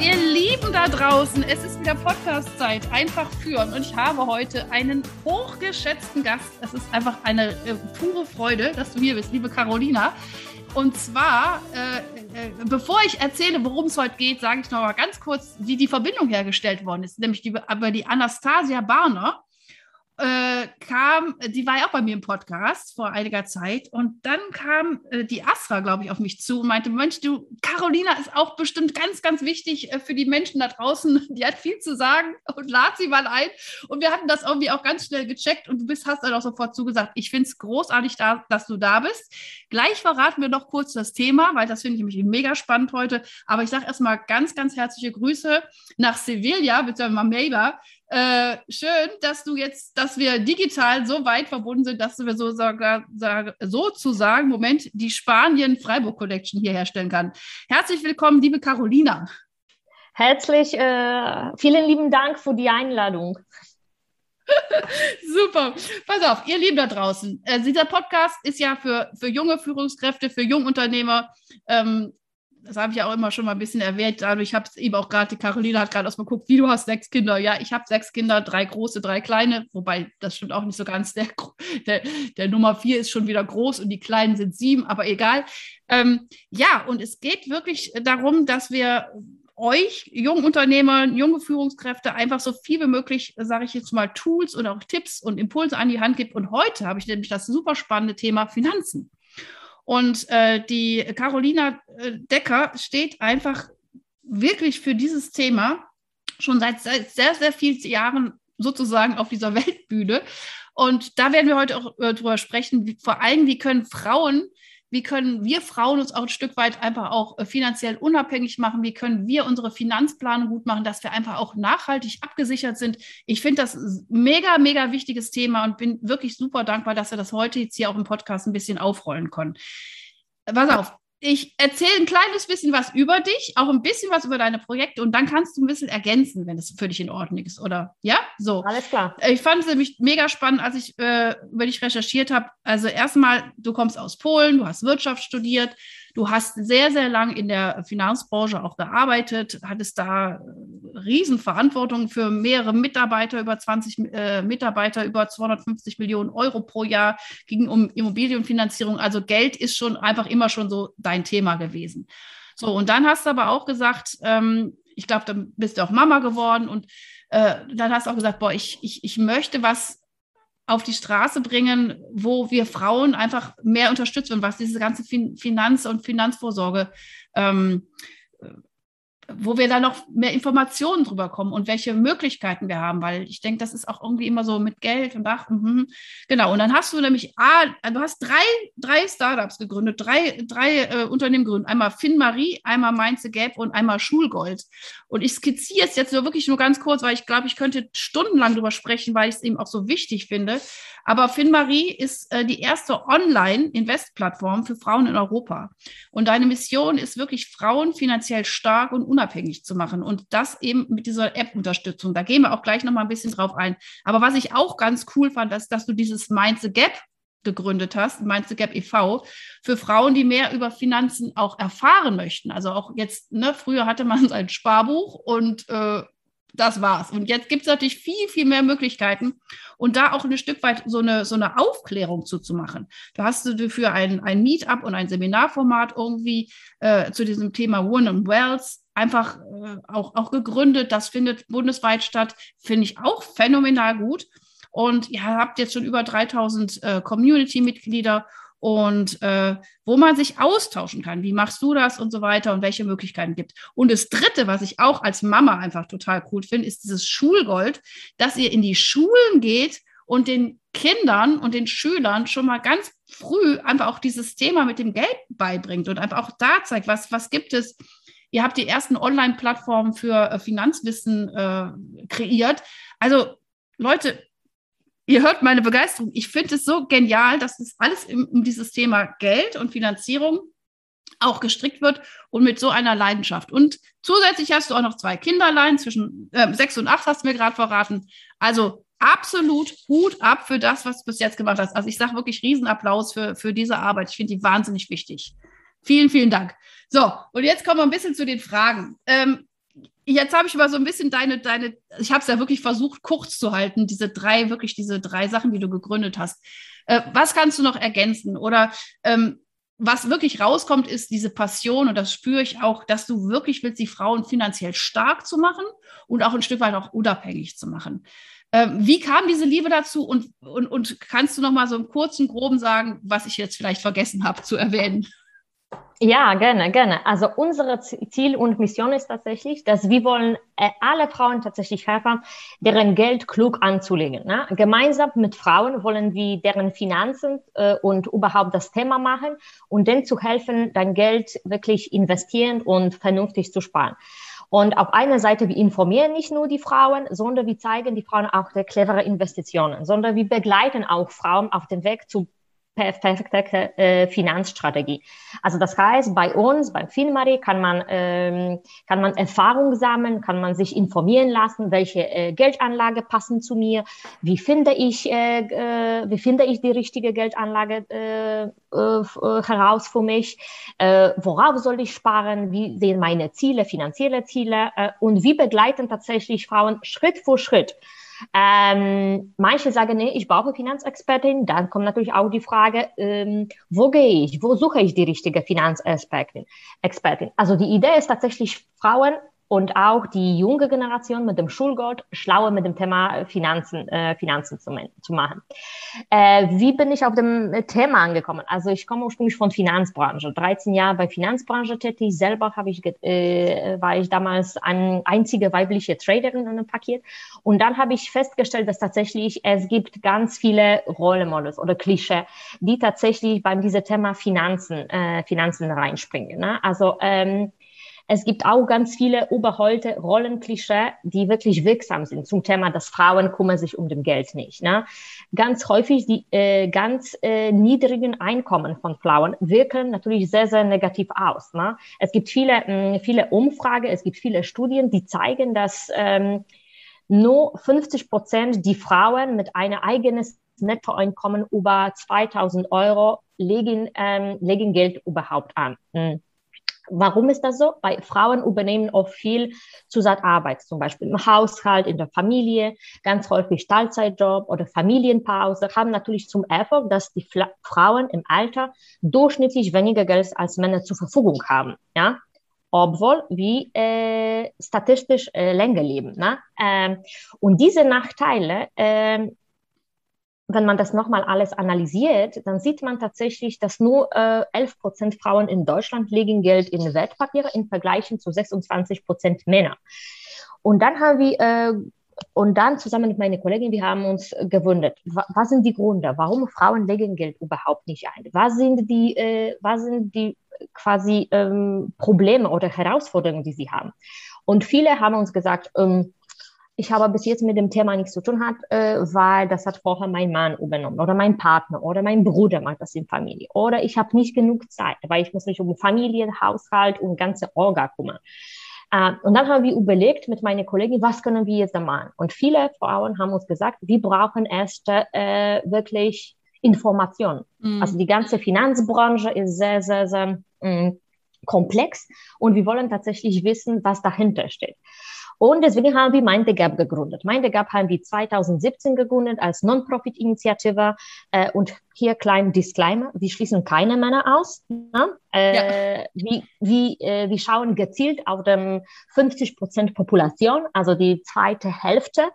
Ihr Lieben da draußen, es ist wieder Podcast-Zeit, einfach führen. Und ich habe heute einen hochgeschätzten Gast. Es ist einfach eine äh, pure Freude, dass du hier bist, liebe Carolina. Und zwar, äh, äh, bevor ich erzähle, worum es heute geht, sage ich noch mal ganz kurz, wie die Verbindung hergestellt worden ist, nämlich die, über die Anastasia Barner äh, kam, die war ja auch bei mir im Podcast vor einiger Zeit und dann kam äh, die Astra, glaube ich, auf mich zu und meinte, Mensch, du, Carolina ist auch bestimmt ganz, ganz wichtig äh, für die Menschen da draußen. Die hat viel zu sagen und lad sie mal ein. Und wir hatten das irgendwie auch ganz schnell gecheckt und du bist, hast dann auch sofort zugesagt. Ich finde es großartig, da, dass du da bist. Gleich verraten wir noch kurz das Thema, weil das finde ich nämlich mega spannend heute. Aber ich sage erstmal ganz, ganz herzliche Grüße nach Sevilla, beziehungsweise Mameiba. Äh, schön, dass du jetzt, dass wir digital so weit verbunden sind, dass wir so sogar, sozusagen, Moment, die Spanien-Freiburg-Collection hier herstellen kann. Herzlich willkommen, liebe Carolina. Herzlich, äh, vielen lieben Dank für die Einladung. Super. Pass auf, ihr Lieben da draußen. Äh, dieser Podcast ist ja für, für junge Führungskräfte, für Jungunternehmer. Ähm, das habe ich ja auch immer schon mal ein bisschen erwähnt. Dadurch habe ich eben auch gerade, die Caroline hat gerade erstmal geguckt, wie du hast sechs Kinder. Ja, ich habe sechs Kinder, drei große, drei kleine, wobei das stimmt auch nicht so ganz. Der, der, der Nummer vier ist schon wieder groß und die kleinen sind sieben, aber egal. Ähm, ja, und es geht wirklich darum, dass wir euch, jungen Unternehmer, junge Führungskräfte, einfach so viel wie möglich, sage ich jetzt mal, Tools und auch Tipps und Impulse an die Hand gibt. Und heute habe ich nämlich das super spannende Thema Finanzen. Und äh, die Carolina äh, Decker steht einfach wirklich für dieses Thema schon seit, sehr, sehr vielen Jahren sozusagen auf dieser Weltbühne. Und da werden wir heute auch äh, drüber sprechen, wie, vor allem, wie können Frauen wie können wir Frauen uns auch ein Stück weit einfach auch äh, finanziell unabhängig machen? Wie können wir unsere Finanzplanung gut machen, dass wir einfach auch nachhaltig abgesichert sind? Ich finde das mega, mega wichtiges Thema und bin wirklich super dankbar, dass wir das heute jetzt hier auch im Podcast ein bisschen aufrollen können. Pass auf, ich erzähle ein kleines bisschen was über dich, auch ein bisschen was über deine Projekte und dann kannst du ein bisschen ergänzen, wenn es für dich in Ordnung ist, oder? Ja, so. Alles klar. Ich fand es nämlich mega spannend, als ich äh, über dich recherchiert habe. Also erstmal, du kommst aus Polen, du hast Wirtschaft studiert, Du hast sehr, sehr lang in der Finanzbranche auch gearbeitet, hattest da äh, Riesenverantwortung für mehrere Mitarbeiter, über 20 äh, Mitarbeiter, über 250 Millionen Euro pro Jahr, ging um Immobilienfinanzierung. Also Geld ist schon einfach immer schon so dein Thema gewesen. So, und dann hast du aber auch gesagt, ähm, ich glaube, dann bist du auch Mama geworden und äh, dann hast du auch gesagt, boah, ich, ich, ich möchte was auf die Straße bringen, wo wir Frauen einfach mehr unterstützen, was diese ganze Finanz- und Finanzvorsorge ähm, wo wir da noch mehr Informationen drüber kommen und welche Möglichkeiten wir haben, weil ich denke, das ist auch irgendwie immer so mit Geld und ach, mh. genau. Und dann hast du nämlich, ah, du hast drei, drei Startups gegründet, drei, drei äh, Unternehmen gegründet. Einmal FinMarie, einmal Mainz Gap und einmal Schulgold. Und ich skizziere es jetzt nur wirklich nur ganz kurz, weil ich glaube, ich könnte stundenlang drüber sprechen, weil ich es eben auch so wichtig finde. Aber FinMarie ist äh, die erste Online-Invest-Plattform für Frauen in Europa. Und deine Mission ist wirklich, Frauen finanziell stark und unabhängig zu machen. Und das eben mit dieser App-Unterstützung. Da gehen wir auch gleich nochmal ein bisschen drauf ein. Aber was ich auch ganz cool fand, ist, dass du dieses Mind the Gap gegründet hast, Mind the Gap e.V., für Frauen, die mehr über Finanzen auch erfahren möchten. Also auch jetzt, ne, früher hatte man sein Sparbuch und äh, das war's. Und jetzt gibt es natürlich viel, viel mehr Möglichkeiten und da auch ein Stück weit so eine, so eine Aufklärung zuzumachen. Da hast du dafür ein, ein Meetup und ein Seminarformat irgendwie äh, zu diesem Thema One and Wealth einfach äh, auch, auch gegründet. Das findet bundesweit statt. Finde ich auch phänomenal gut. Und ihr habt jetzt schon über 3000 äh, Community-Mitglieder und äh, wo man sich austauschen kann. Wie machst du das und so weiter und welche Möglichkeiten gibt. Und das Dritte, was ich auch als Mama einfach total cool finde, ist dieses Schulgold, dass ihr in die Schulen geht und den Kindern und den Schülern schon mal ganz früh einfach auch dieses Thema mit dem Geld beibringt und einfach auch da zeigt, was, was gibt es Ihr habt die ersten Online-Plattformen für äh, Finanzwissen äh, kreiert. Also Leute, ihr hört meine Begeisterung. Ich finde es so genial, dass es alles um dieses Thema Geld und Finanzierung auch gestrickt wird und mit so einer Leidenschaft. Und zusätzlich hast du auch noch zwei Kinderlein zwischen äh, sechs und acht, hast du mir gerade verraten. Also absolut Hut ab für das, was du bis jetzt gemacht hast. Also ich sage wirklich Riesenapplaus für, für diese Arbeit. Ich finde die wahnsinnig wichtig. Vielen, vielen Dank. So, und jetzt kommen wir ein bisschen zu den Fragen. Ähm, jetzt habe ich mal so ein bisschen deine, deine, ich habe es ja wirklich versucht, kurz zu halten, diese drei, wirklich diese drei Sachen, die du gegründet hast. Äh, was kannst du noch ergänzen? Oder ähm, was wirklich rauskommt, ist diese Passion, und das spüre ich auch, dass du wirklich willst, die Frauen finanziell stark zu machen und auch ein Stück weit auch unabhängig zu machen. Ähm, wie kam diese Liebe dazu und, und, und kannst du noch mal so im kurzen, groben sagen, was ich jetzt vielleicht vergessen habe zu erwähnen? Ja, gerne, gerne. Also unsere Ziel und Mission ist tatsächlich, dass wir wollen äh, alle Frauen tatsächlich helfen, deren Geld klug anzulegen. Ne? Gemeinsam mit Frauen wollen wir deren Finanzen äh, und überhaupt das Thema machen und denen zu helfen, dein Geld wirklich investieren und vernünftig zu sparen. Und auf einer Seite, wir informieren nicht nur die Frauen, sondern wir zeigen die Frauen auch der clevere Investitionen, sondern wir begleiten auch Frauen auf dem Weg zu perfekte äh, Finanzstrategie. Also das heißt, bei uns, beim Filmari, kann man, ähm, kann man Erfahrung sammeln, kann man sich informieren lassen, welche äh, Geldanlage passen zu mir, wie finde ich, äh, äh, wie finde ich die richtige Geldanlage äh, äh, heraus für mich, äh, worauf soll ich sparen, wie sehen meine Ziele, finanzielle Ziele äh, und wie begleiten tatsächlich Frauen Schritt für Schritt ähm, manche sagen, nee, ich brauche Finanzexpertin. Dann kommt natürlich auch die Frage, ähm, wo gehe ich? Wo suche ich die richtige Finanzexpertin? Expertin? Also die Idee ist tatsächlich, Frauen und auch die junge Generation mit dem Schulgott schlauer mit dem Thema Finanzen, äh, Finanzen zu, zu machen. Äh, wie bin ich auf dem Thema angekommen? Also ich komme ursprünglich von Finanzbranche, 13 Jahre bei Finanzbranche tätig. Selber habe ich, äh, war ich damals eine einzige weibliche Traderin in einem Paket. Und dann habe ich festgestellt, dass tatsächlich es gibt ganz viele Rollenmodels oder Klischee, die tatsächlich beim diesem Thema Finanzen, äh, Finanzen reinspringen. Ne? Also ähm, es gibt auch ganz viele überholte Rollenklischee, die wirklich wirksam sind zum Thema, dass Frauen kümmern sich um dem Geld nicht. Ne? Ganz häufig die äh, ganz äh, niedrigen Einkommen von Frauen wirken natürlich sehr, sehr negativ aus. Ne? Es gibt viele, mh, mm, viele Umfragen, es gibt viele Studien, die zeigen, dass ähm, nur 50 Prozent die Frauen mit einem eigenen Nettoeinkommen über 2000 Euro legen, ähm, legen Geld überhaupt an. Mhm. Warum ist das so? Weil Frauen übernehmen oft viel Zusatzarbeit, zum Beispiel im Haushalt, in der Familie, ganz häufig Teilzeitjob oder Familienpause, haben natürlich zum Erfolg, dass die Frauen im Alter durchschnittlich weniger Geld als Männer zur Verfügung haben. Ja? obwohl wir äh, statistisch äh, länger leben. Ne? Ähm, und diese Nachteile äh, wenn man das nochmal alles analysiert, dann sieht man tatsächlich, dass nur äh, 11 Prozent Frauen in Deutschland legen Geld in Wertpapiere im Vergleich zu 26 Prozent Männer. Und dann haben wir, äh, und dann zusammen mit meiner Kollegin, wir haben uns gewundert, was sind die Gründe, warum Frauen legen Geld überhaupt nicht ein? Was sind die, äh, was sind die quasi ähm, Probleme oder Herausforderungen, die sie haben? Und viele haben uns gesagt, ähm, ich habe bis jetzt mit dem Thema nichts zu tun hat, äh, weil das hat vorher mein Mann übernommen oder mein Partner oder mein Bruder macht das in Familie oder ich habe nicht genug Zeit, weil ich muss mich um Familien, Haushalt und ganze Orga kümmern. Äh, und dann haben wir überlegt mit meiner Kollegin, was können wir jetzt da machen? Und viele Frauen haben uns gesagt, wir brauchen erst äh, wirklich Informationen. Mhm. Also die ganze Finanzbranche ist sehr, sehr, sehr mh, mm, komplex und wir wollen tatsächlich wissen, was dahinter steht. Und deswegen haben wir Mind the Gap gegründet. Mind the Gap haben wir 2017 gegründet als Non-Profit-Initiative. Äh, und hier kleinen Disclaimer, wir schließen keine Männer aus. Ne? Äh, ja. wir, wir, äh, wir schauen gezielt auf dem 50 Prozent Population, also die zweite Hälfte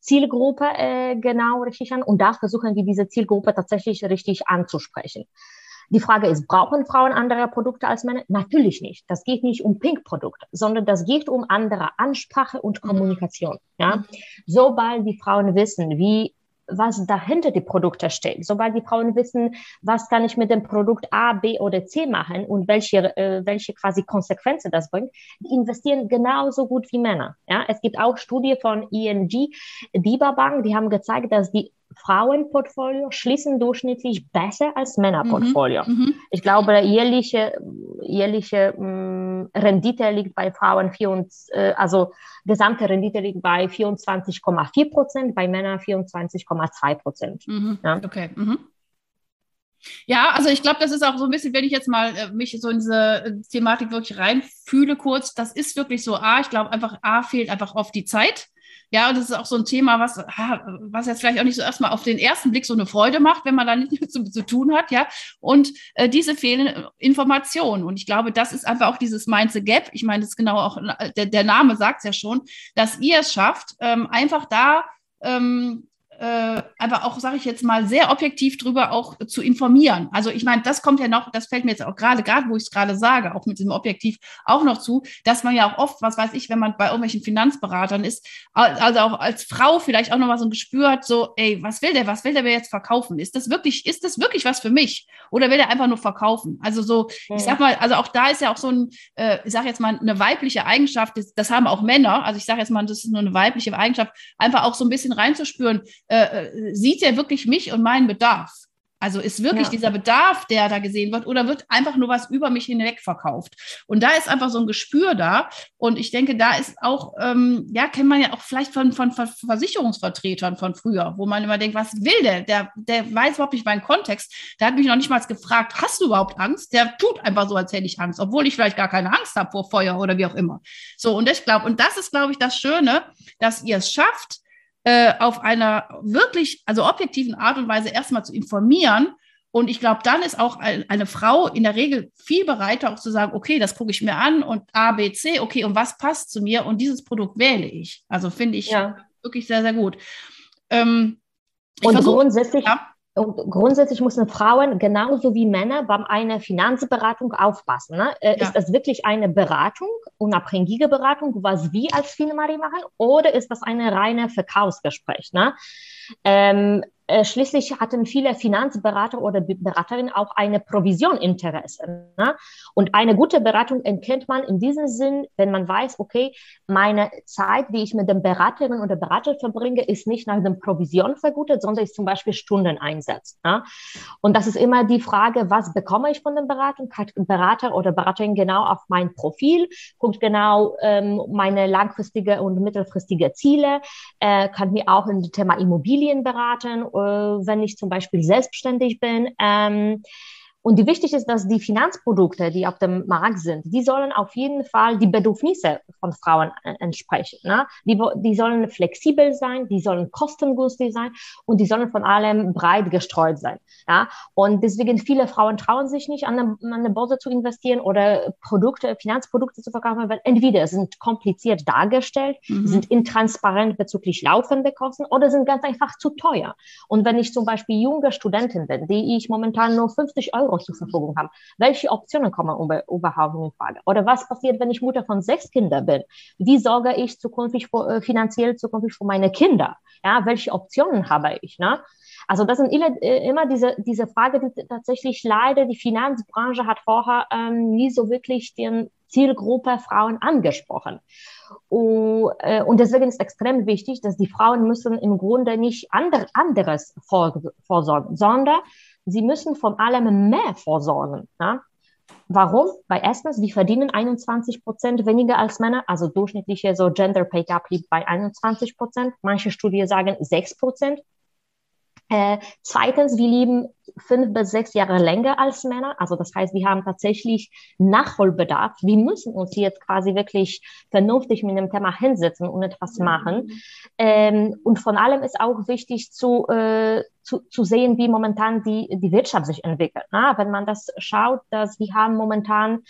Zielgruppe äh, genau richtig an. Und da versuchen wir diese Zielgruppe tatsächlich richtig anzusprechen. Die Frage ist, brauchen Frauen andere Produkte als Männer? Natürlich nicht. Das geht nicht um Pink-Produkte, sondern das geht um andere Ansprache und. Kommunikation. Ja? Sobald die Frauen wissen, wie was dahinter die Produkte steht. Sobald die Frauen wissen, was kann ich mit dem Produkt A, B oder C machen und welche, äh, welche quasi Konsequenzen das bringt, die investieren genauso gut wie Männer. Ja, es gibt auch Studien von ING, DIBA Bank, die haben gezeigt, dass die Frauenportfolio schließen durchschnittlich besser als Männerportfolio. Mhm, mhm. ich glaube, jährliche, jährliche mh, mm, Rendite liegt bei Frauen, vier, äh, also gesamte Rendite liegt bei 24,4 Prozent, bei Männern 24,2 Prozent. Mhm, ja. Okay. Mhm. Ja, also ich glaube, das ist auch so ein bisschen, wenn ich jetzt mal äh, mich so in diese äh, Thematik wirklich reinfühle kurz, das ist wirklich so, A, ich glaube einfach, A, fehlt einfach oft die Zeit. Ja, und das ist auch so ein Thema, was, was jetzt vielleicht auch nicht so erstmal auf den ersten Blick so eine Freude macht, wenn man da nichts zu, zu tun hat, ja. Und äh, diese fehlenden Informationen. Und ich glaube, das ist einfach auch dieses Mindset Gap. Ich meine, das ist genau auch, der, der Name sagt es ja schon, dass ihr es schafft, ähm, einfach da ähm, äh, aber auch, sage ich jetzt mal, sehr objektiv drüber auch zu informieren. Also ich meine, das kommt ja noch, das fällt mir jetzt auch gerade, gerade wo ich es gerade sage, auch mit diesem Objektiv auch noch zu, dass man ja auch oft, was weiß ich, wenn man bei irgendwelchen Finanzberatern ist, also auch als Frau vielleicht auch noch mal so ein Gespür hat, so, ey, was will der, was will der mir jetzt verkaufen? Ist das wirklich, ist das wirklich was für mich? Oder will der einfach nur verkaufen? Also so, ich sag mal, also auch da ist ja auch so ein, äh, ich sage jetzt mal, eine weibliche Eigenschaft, das, das haben auch Männer, also ich sage jetzt mal, das ist nur eine weibliche Eigenschaft, einfach auch so ein bisschen reinzuspüren, äh, äh, sieht er wirklich mich und meinen Bedarf? Also ist wirklich ja. dieser Bedarf, der da gesehen wird, oder wird einfach nur was über mich hinweg verkauft? Und da ist einfach so ein Gespür da. Und ich denke, da ist auch, ähm, ja, kennt man ja auch vielleicht von, von, von, Versicherungsvertretern von früher, wo man immer denkt, was will der? Der, der weiß überhaupt nicht meinen Kontext. Der hat mich noch nicht mal gefragt, hast du überhaupt Angst? Der tut einfach so, als hätte ich Angst, obwohl ich vielleicht gar keine Angst habe vor Feuer oder wie auch immer. So, und ich glaube, und das ist, glaube ich, das Schöne, dass ihr es schafft, äh, auf einer wirklich, also objektiven Art und Weise erstmal zu informieren. Und ich glaube, dann ist auch ein, eine Frau in der Regel viel bereiter, auch zu sagen, okay, das gucke ich mir an und A, B, C, okay, und was passt zu mir? Und dieses Produkt wähle ich. Also finde ich ja. wirklich sehr, sehr gut. Ähm, und versuch, grundsätzlich, ja. Und grundsätzlich müssen Frauen genauso wie Männer bei einer Finanzberatung aufpassen. Ne? Äh, ja. Ist das wirklich eine Beratung, unabhängige Beratung, was wir als Firma machen, oder ist das eine reine Verkaufsgespräch? Ne? Ähm, äh, schließlich hatten viele Finanzberater oder Beraterinnen auch eine Provisioninteresse. Ne? Und eine gute Beratung erkennt man in diesem Sinn, wenn man weiß, okay, meine Zeit, die ich mit dem Beraterin oder Berater verbringe, ist nicht nach dem Provision vergütet, sondern ist zum Beispiel Stundeneinsatz. Ne? Und das ist immer die Frage, was bekomme ich von dem Beratung? Hat Berater oder Beraterin genau auf mein Profil, guckt genau ähm, meine langfristige und mittelfristige Ziele, äh, kann mir auch dem Thema Immobilien beraten wenn ich zum Beispiel selbstständig bin. Ähm, und die wichtig ist, dass die Finanzprodukte, die auf dem Markt sind, die sollen auf jeden Fall die Bedürfnisse von Frauen äh, entsprechen. Ne? Die, die sollen flexibel sein, die sollen kostengünstig sein und die sollen von allem breit gestreut sein. Ja? Und deswegen viele Frauen trauen sich nicht, an eine, an eine Börse zu investieren oder Produkte, Finanzprodukte zu verkaufen, weil entweder sind kompliziert dargestellt, mhm. sind intransparent bezüglich laufender Kosten oder sind ganz einfach zu teuer. Und wenn ich zum Beispiel junge Studentin bin, die ich momentan nur 50 Euro Euro zur Verfügung haben. Welche Optionen kommen überhaupt in Frage? Oder was passiert, wenn ich Mutter von sechs Kindern bin? Wie sorge ich zukünftig äh, finanziell zukünftig für meine Kinder? Ja, welche Optionen habe ich? Ne? Also das sind äh, immer diese, diese Frage, die tatsächlich leider die Finanzbranche hat vorher ähm, nie so wirklich den Zielgruppe Frauen angesprochen. Und, äh, und deswegen ist extrem wichtig, dass die Frauen müssen im Grunde nicht ander, anderes vorsorgen, sondern sie müssen von allem mehr vorsorgen. Ja? Warum? Weil erstens, die verdienen 21 Prozent weniger als Männer, also durchschnittliche so Gender Pay Gap liegt bei 21 Prozent. Manche Studien sagen 6 Prozent. Äh, zweitens, wir leben fünf bis sechs Jahre länger als Männer. Also das heißt, wir haben tatsächlich Nachholbedarf. Wir müssen uns jetzt quasi wirklich vernünftig mit dem Thema hinsetzen und etwas mhm. machen. Ähm, und von allem ist auch wichtig zu, äh, zu, zu sehen, wie momentan die, die Wirtschaft sich entwickelt. Na, wenn man das schaut, dass wir haben momentan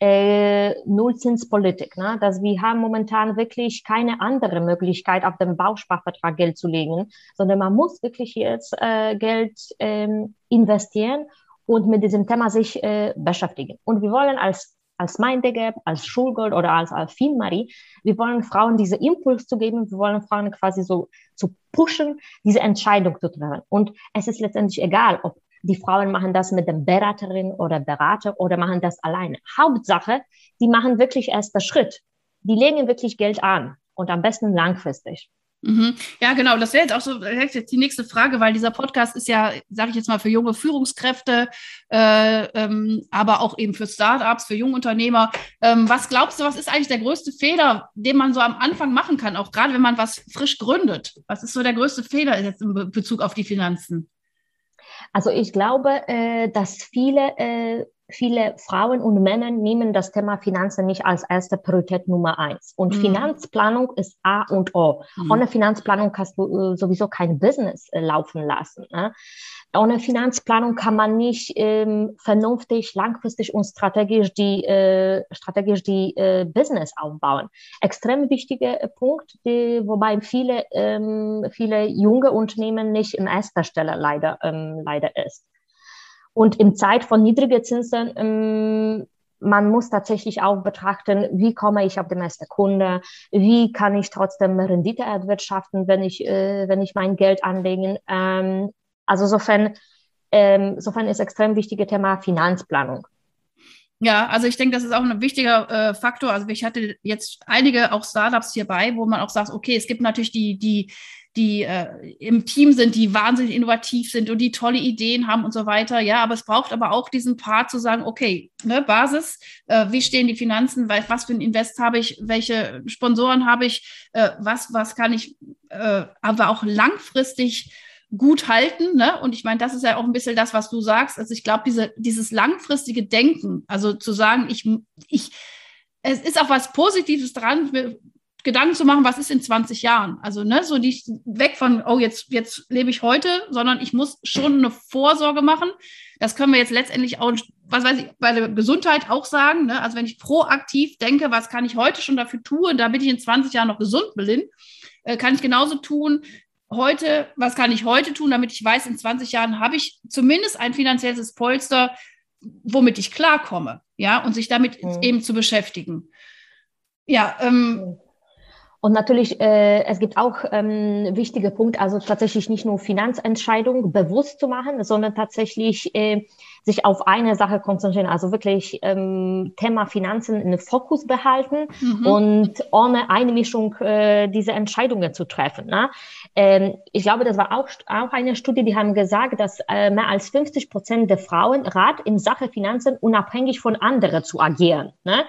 äh, Nullzinspolitik, ne? dass wir haben momentan wirklich keine andere Möglichkeit, auf dem Bausparvertrag Geld zu legen, sondern man muss wirklich jetzt äh, Geld ähm, investieren und mit diesem Thema sich äh, beschäftigen. Und wir wollen als als Mindegap, als Schulgold oder als Alfin Marie. Wir wollen Frauen diese Impuls zu geben. Wir wollen Frauen quasi so zu pushen, diese Entscheidung zu treffen. Und es ist letztendlich egal, ob die Frauen machen das mit dem Beraterin oder Berater oder machen das alleine. Hauptsache, die machen wirklich erst den Schritt. Die legen wirklich Geld an und am besten langfristig. Mhm. Ja, genau. Das wäre jetzt auch so jetzt die nächste Frage, weil dieser Podcast ist ja, sage ich jetzt mal, für junge Führungskräfte, äh, ähm, aber auch eben für Startups, für Jungunternehmer. Ähm, was glaubst du, was ist eigentlich der größte Fehler, den man so am Anfang machen kann, auch gerade wenn man was frisch gründet? Was ist so der größte Fehler jetzt in Bezug auf die Finanzen? Also ich glaube, äh, dass viele äh, viele Frauen und Männer nehmen das Thema Finanzen nicht als erste Priorität Nummer eins. Und mhm. Finanzplanung ist A und O. Mhm. Ohne Finanzplanung kannst du äh, sowieso kein Business äh, laufen lassen. Ne? Ohne Finanzplanung kann man nicht ähm, vernünftig, langfristig und strategisch die, äh, strategisch die äh, Business aufbauen. Extrem wichtiger äh, Punkt, die, wobei viele, ähm, viele junge Unternehmen nicht in erster Stelle leider, ähm, leider ist. Und in Zeit von niedrigen Zinsen, ähm, man muss tatsächlich auch betrachten, wie komme ich auf den ersten Kunde, wie kann ich trotzdem Rendite erwirtschaften, wenn ich, äh, wenn ich mein Geld anlege. Ähm, also sofern, ähm, sofern ist extrem wichtige Thema Finanzplanung. Ja, also ich denke, das ist auch ein wichtiger äh, Faktor. Also ich hatte jetzt einige auch Startups hierbei, wo man auch sagt, okay, es gibt natürlich die, die die äh, im Team sind, die wahnsinnig innovativ sind und die tolle Ideen haben und so weiter. Ja, aber es braucht aber auch diesen Part zu sagen, okay, ne, Basis, äh, wie stehen die Finanzen, was für ein Invest habe ich, welche Sponsoren habe ich, äh, was, was kann ich äh, aber auch langfristig gut halten. Ne? Und ich meine, das ist ja auch ein bisschen das, was du sagst. Also ich glaube, diese, dieses langfristige Denken, also zu sagen, ich, ich, es ist auch was Positives dran, Gedanken zu machen, was ist in 20 Jahren? Also, ne, so nicht weg von, oh, jetzt, jetzt lebe ich heute, sondern ich muss schon eine Vorsorge machen. Das können wir jetzt letztendlich auch, was weiß ich, bei der Gesundheit auch sagen. Ne? Also, wenn ich proaktiv denke, was kann ich heute schon dafür tun, damit ich in 20 Jahren noch gesund bin, äh, kann ich genauso tun. Heute, was kann ich heute tun, damit ich weiß, in 20 Jahren habe ich zumindest ein finanzielles Polster, womit ich klarkomme, ja, und sich damit mhm. eben zu beschäftigen. Ja, ähm, und natürlich, äh, es gibt auch ähm, wichtige Punkte, also tatsächlich nicht nur Finanzentscheidungen bewusst zu machen, sondern tatsächlich äh, sich auf eine Sache konzentrieren, also wirklich ähm, Thema Finanzen in den Fokus behalten mhm. und ohne Einmischung äh, diese Entscheidungen zu treffen. Ne? Ähm, ich glaube, das war auch, auch eine Studie, die haben gesagt, dass äh, mehr als 50 Prozent der Frauen rat in Sache Finanzen unabhängig von anderen zu agieren. Ne?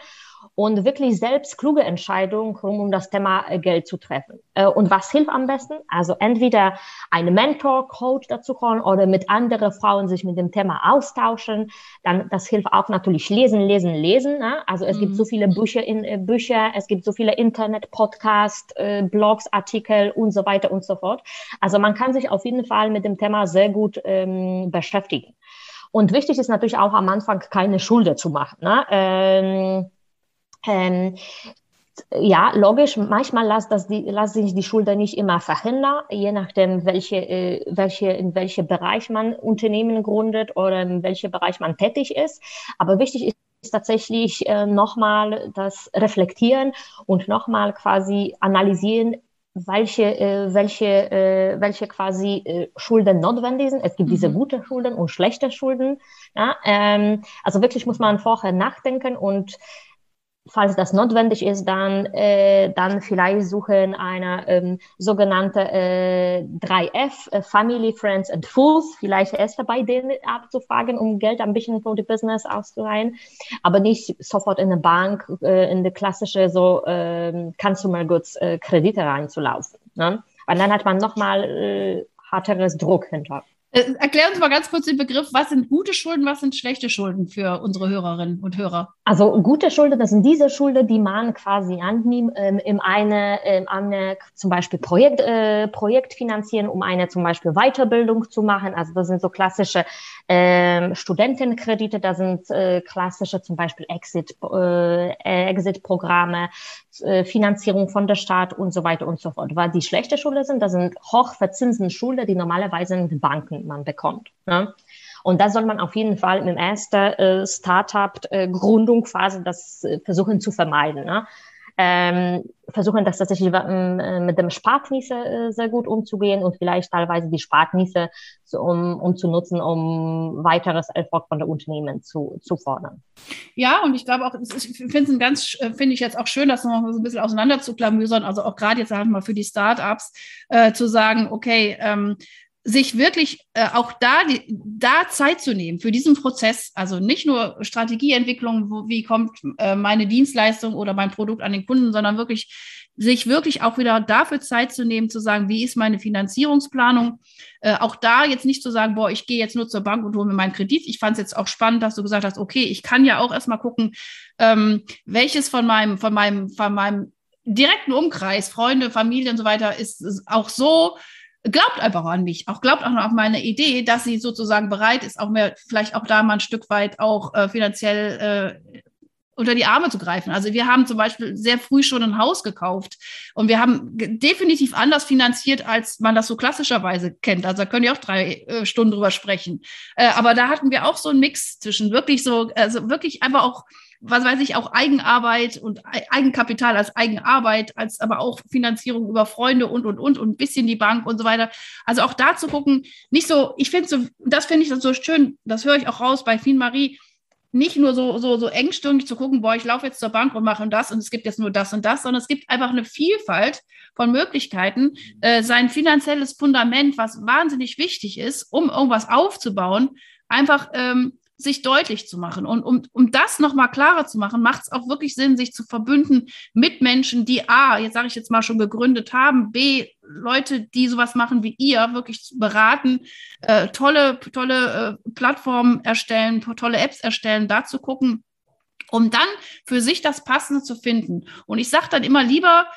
Und wirklich selbst kluge Entscheidungen rund um das Thema äh, Geld zu treffen. Äh, und was hilft am besten? Also entweder einen Mentor, Coach dazu holen oder mit anderen Frauen sich mit dem Thema austauschen. Dann, das hilft auch natürlich lesen, lesen, lesen. Ne? Also es mhm. gibt so viele Bücher, in, äh, Bücher, es gibt so viele Internet, Podcasts, Blogs, Artikel und so weiter und so fort. Also man kann sich auf jeden Fall mit dem Thema sehr gut ähm, beschäftigen. Und wichtig ist natürlich auch am Anfang keine Schulde zu machen. Ne? Ähm, ähm, ja, logisch, manchmal lässt, das die, lässt sich die Schulter nicht immer verhindern, je nachdem, welche, äh, welche, in welchem Bereich man Unternehmen gründet oder in welchem Bereich man tätig ist. Aber wichtig ist, tatsächlich äh, nochmal das Reflektieren und nochmal quasi analysieren, welche, äh, welche, äh, welche quasi äh, Schulden notwendig sind. Es gibt mhm. diese gute Schulden und schlechte Schulden. Ja? Ähm, also wirklich muss man vorher nachdenken und falls das notwendig ist, dann, äh, dann vielleicht suchen eine ähm, sogenannte äh, 3F, äh, Family, Friends and Fools, vielleicht erst bei denen abzufragen, um Geld ein bisschen für die Business auszuleihen, aber nicht sofort in eine Bank, äh, in die klassische so äh, Consumer Goods äh, Kredite reinzulaufen. Ne? Weil dann hat man nochmal äh, härteres Druck hinter. Äh, erklär uns mal ganz kurz den Begriff, was sind gute Schulden, was sind schlechte Schulden für unsere Hörerinnen und Hörer? Also gute Schulden, das sind diese Schulden, die man quasi annimmt, ähm, in eine, in eine zum Beispiel Projekt, äh, Projekt finanzieren, um eine zum Beispiel Weiterbildung zu machen. Also das sind so klassische äh, Studentenkredite, da sind äh, klassische zum Beispiel Exit, äh, Exit-Programme, Finanzierung von der Staat und so weiter und so fort. Weil die schlechte Schulden sind, das sind hochverzinsende Schulden, die normalerweise in den Banken man bekommt. Ne? Und da soll man auf jeden Fall im ersten äh, Startup-Gründungsphase äh, das äh, versuchen zu vermeiden. Ne? Ähm, versuchen das tatsächlich äh, mit dem Sparknisse äh, sehr gut umzugehen und vielleicht teilweise die Sparknisse so, um, um zu nutzen, um weiteres Erfolg von der Unternehmen zu, zu fordern. Ja, und ich glaube auch, ich finde es ganz, äh, finde ich jetzt auch schön, das noch so ein bisschen auseinander zu klamüsern, also auch gerade jetzt halt mal für die Startups äh, zu sagen, okay, ähm, sich wirklich äh, auch da, die, da Zeit zu nehmen für diesen Prozess, also nicht nur Strategieentwicklung, wo, wie kommt äh, meine Dienstleistung oder mein Produkt an den Kunden, sondern wirklich sich wirklich auch wieder dafür Zeit zu nehmen, zu sagen, wie ist meine Finanzierungsplanung? Äh, auch da jetzt nicht zu sagen, boah, ich gehe jetzt nur zur Bank und hole mir meinen Kredit. Ich fand es jetzt auch spannend, dass du gesagt hast, okay, ich kann ja auch erstmal gucken, ähm, welches von meinem, von meinem, von meinem direkten Umkreis, Freunde, Familie und so weiter, ist, ist auch so glaubt einfach an mich, auch glaubt auch noch auf meine Idee, dass sie sozusagen bereit ist, auch mehr, vielleicht auch da mal ein Stück weit auch äh, finanziell äh, unter die Arme zu greifen. Also wir haben zum Beispiel sehr früh schon ein Haus gekauft und wir haben definitiv anders finanziert, als man das so klassischerweise kennt. Also da können wir auch drei äh, Stunden drüber sprechen. Äh, aber da hatten wir auch so einen Mix zwischen wirklich so, also wirklich einfach auch was weiß ich, auch Eigenarbeit und Eigenkapital als Eigenarbeit, als aber auch Finanzierung über Freunde und, und, und, und ein bisschen die Bank und so weiter. Also auch da zu gucken, nicht so, ich finde so, das finde ich so schön, das höre ich auch raus bei Fien Marie, nicht nur so, so, so engstirnig zu gucken, boah, ich laufe jetzt zur Bank und mache das und es gibt jetzt nur das und das, sondern es gibt einfach eine Vielfalt von Möglichkeiten, äh, sein finanzielles Fundament, was wahnsinnig wichtig ist, um irgendwas aufzubauen, einfach ähm, sich deutlich zu machen. Und um, um das nochmal klarer zu machen, macht es auch wirklich Sinn, sich zu verbünden mit Menschen, die A, jetzt sage ich jetzt mal schon gegründet haben, B, Leute, die sowas machen wie ihr, wirklich beraten, äh, tolle, tolle äh, Plattformen erstellen, tolle Apps erstellen, da zu gucken, um dann für sich das Passende zu finden. Und ich sage dann immer lieber,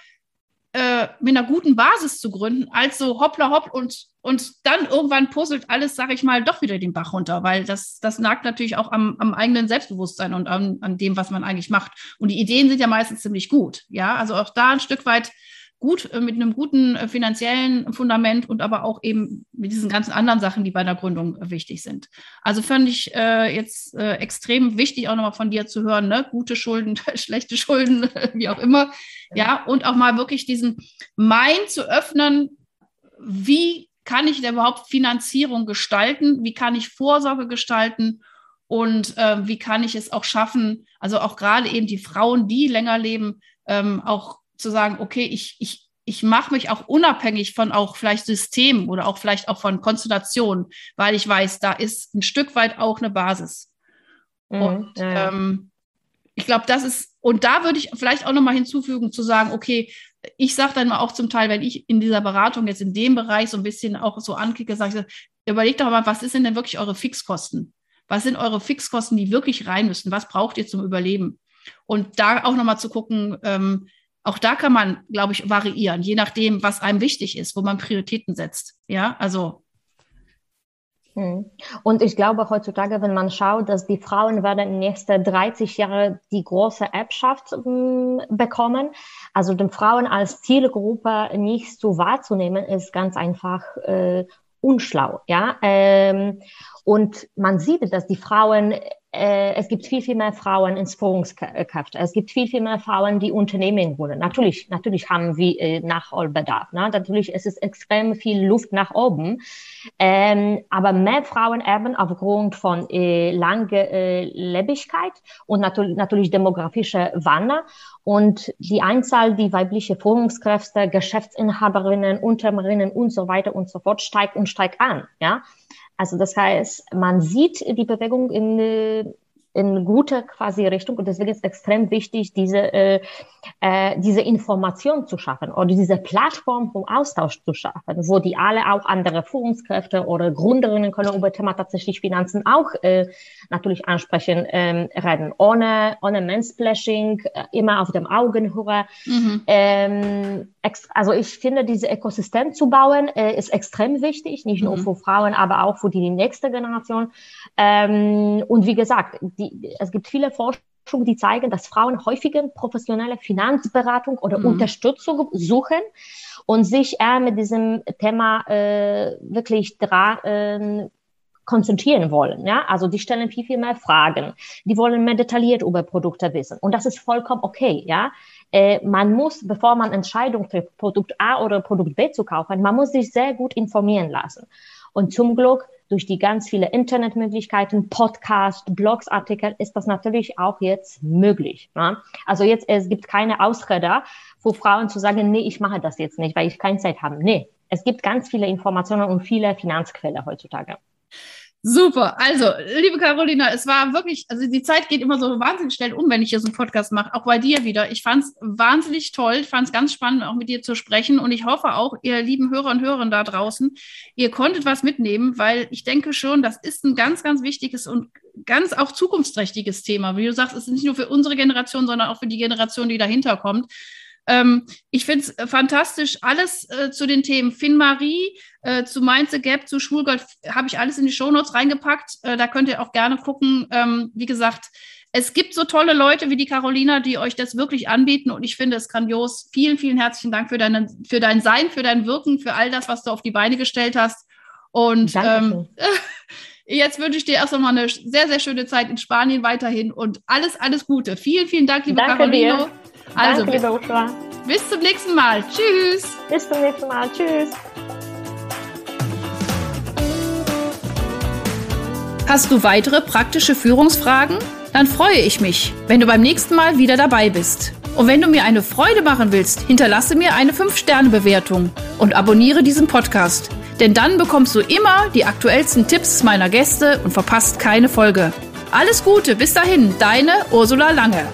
äh, mit einer guten Basis zu gründen, als so hoppla hopp und, und dann irgendwann puzzelt alles, sage ich mal, doch wieder den Bach runter, weil das, das nagt natürlich auch am, am eigenen Selbstbewusstsein und an, an dem, was man eigentlich macht. Und die Ideen sind ja meistens ziemlich gut. Ja, also auch da ein Stück weit gut, äh, mit einem guten äh, finanziellen Fundament und aber auch eben mit diesen ganzen anderen Sachen, die bei der Gründung äh, wichtig sind. Also fand ich äh, jetzt äh, extrem wichtig, auch nochmal von dir zu hören, ne? gute Schulden, schlechte Schulden, wie auch immer. Ja, und auch mal wirklich diesen Mind zu öffnen, wie kann ich denn überhaupt Finanzierung gestalten? Wie kann ich Vorsorge gestalten? Und äh, wie kann ich es auch schaffen, also auch gerade eben die Frauen, die länger leben, ähm, auch zu sagen, okay, ich, ich, ich mache mich auch unabhängig von auch vielleicht Systemen oder auch vielleicht auch von Konstellationen, weil ich weiß, da ist ein Stück weit auch eine Basis. Mhm, und ja. ähm, ich glaube, das ist, und da würde ich vielleicht auch nochmal hinzufügen, zu sagen, okay, ich sage dann mal auch zum Teil, wenn ich in dieser Beratung jetzt in dem Bereich so ein bisschen auch so anklicke, sage ich, überlegt doch mal, was denn denn wirklich eure Fixkosten? Was sind eure Fixkosten, die wirklich rein müssen? Was braucht ihr zum Überleben? Und da auch nochmal zu gucken, ähm, auch da kann man, glaube ich, variieren, je nachdem, was einem wichtig ist, wo man Prioritäten setzt. Ja, also. Hm. Und ich glaube heutzutage, wenn man schaut, dass die Frauen werden in den nächsten 30 Jahren die große Erbschaft hm, bekommen, also den Frauen als Zielgruppe nicht so wahrzunehmen, ist ganz einfach äh, unschlau. Ja, ähm, und man sieht, dass die Frauen äh, es gibt viel, viel mehr Frauen ins Führungskräfte. Es gibt viel, viel mehr Frauen, die Unternehmen gründen. Natürlich, natürlich haben wir äh, Nachholbedarf. Ne? Natürlich ist es extrem viel Luft nach oben. Ähm, aber mehr Frauen erben aufgrund von äh, langer äh, Lebigkeit und natürlich, natürlich demografischer Wandel. Und die Anzahl, die weibliche Führungskräfte, Geschäftsinhaberinnen, Unternehmerinnen und so weiter und so fort steigt und steigt an. Ja, also das heißt, man sieht die Bewegung in, in guter quasi Richtung und deswegen ist extrem wichtig, diese, äh, äh, diese Information zu schaffen oder diese Plattform vom Austausch zu schaffen, wo die alle auch andere Führungskräfte oder Gründerinnen können über Thema tatsächlich Finanzen auch äh, natürlich ansprechen ähm, reden, ohne, ohne Mansplashing, äh, immer auf dem Augenhöhe. Mhm. Ähm, also ich finde, diese Ökosystem zu bauen, äh, ist extrem wichtig, nicht nur mhm. für Frauen, aber auch für die nächste Generation. Ähm, und wie gesagt, die, es gibt viele Forschungen, die zeigen, dass Frauen häufiger professionelle Finanzberatung oder mhm. Unterstützung suchen und sich eher mit diesem Thema äh, wirklich dra äh, konzentrieren wollen. Ja? Also die stellen viel, viel mehr Fragen. Die wollen mehr detailliert über Produkte wissen. Und das ist vollkommen okay. Ja? Äh, man muss, bevor man Entscheidung für Produkt A oder Produkt B zu kaufen, man muss sich sehr gut informieren lassen. Und zum Glück durch die ganz viele Internetmöglichkeiten, Podcast, Blogs, Artikel ist das natürlich auch jetzt möglich. Ne? Also jetzt, es gibt keine Ausrede für Frauen zu sagen, nee, ich mache das jetzt nicht, weil ich keine Zeit habe. Nee, es gibt ganz viele Informationen und viele Finanzquellen heutzutage. Super. Also, liebe Carolina, es war wirklich, also die Zeit geht immer so wahnsinnig schnell um, wenn ich hier so einen Podcast mache, auch bei dir wieder. Ich fand es wahnsinnig toll, fand es ganz spannend, auch mit dir zu sprechen. Und ich hoffe auch, ihr lieben Hörer und Hörerinnen da draußen, ihr konntet was mitnehmen, weil ich denke schon, das ist ein ganz, ganz wichtiges und ganz auch zukunftsträchtiges Thema. Wie du sagst, es ist nicht nur für unsere Generation, sondern auch für die Generation, die dahinter kommt. Ähm, ich finde es äh, fantastisch. Alles äh, zu den Themen FinMarie, äh, zu Mainz Gap, zu Schwulgold habe ich alles in die Shownotes reingepackt. Äh, da könnt ihr auch gerne gucken. Ähm, wie gesagt, es gibt so tolle Leute wie die Carolina, die euch das wirklich anbieten und ich finde es grandios. Vielen, vielen herzlichen Dank für, deine, für dein Sein, für dein Wirken, für all das, was du auf die Beine gestellt hast. Und ähm, jetzt wünsche ich dir erst einmal eine sehr, sehr schöne Zeit in Spanien weiterhin und alles, alles Gute. Vielen, vielen Dank, liebe Danke Carolina. Dir. Also, Danke, liebe Ursula. Bis zum nächsten Mal. Tschüss. Bis zum nächsten Mal. Tschüss. Hast du weitere praktische Führungsfragen? Dann freue ich mich, wenn du beim nächsten Mal wieder dabei bist. Und wenn du mir eine Freude machen willst, hinterlasse mir eine 5-Sterne-Bewertung und abonniere diesen Podcast. Denn dann bekommst du immer die aktuellsten Tipps meiner Gäste und verpasst keine Folge. Alles Gute, bis dahin, deine Ursula Lange.